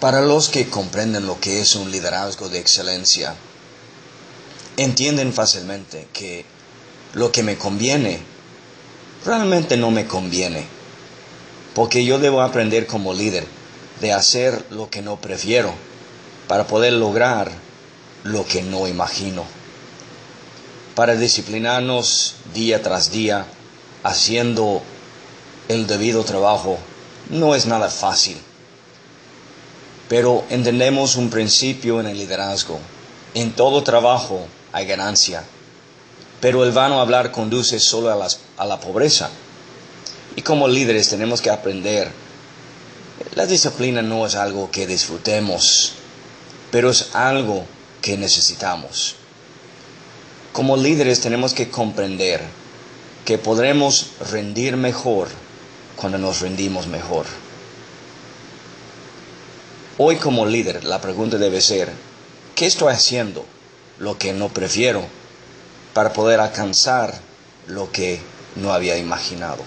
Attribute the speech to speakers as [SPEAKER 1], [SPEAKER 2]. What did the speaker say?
[SPEAKER 1] Para los que comprenden lo que es un liderazgo de excelencia, entienden fácilmente que lo que me conviene realmente no me conviene, porque yo debo aprender como líder de hacer lo que no prefiero para poder lograr lo que no imagino. Para disciplinarnos día tras día haciendo el debido trabajo no es nada fácil pero entendemos un principio en el liderazgo. En todo trabajo hay ganancia, pero el vano hablar conduce solo a, la pobreza. Y como líderes tenemos que aprender, la disciplina no es algo que disfrutemos, pero es algo que necesitamos. Como líderes tenemos que comprender que podremos rendir mejor cuando nos rendimos mejor. Hoy como líder la pregunta debe ser, ¿qué estoy haciendo lo que no prefiero para poder alcanzar lo que no había imaginado?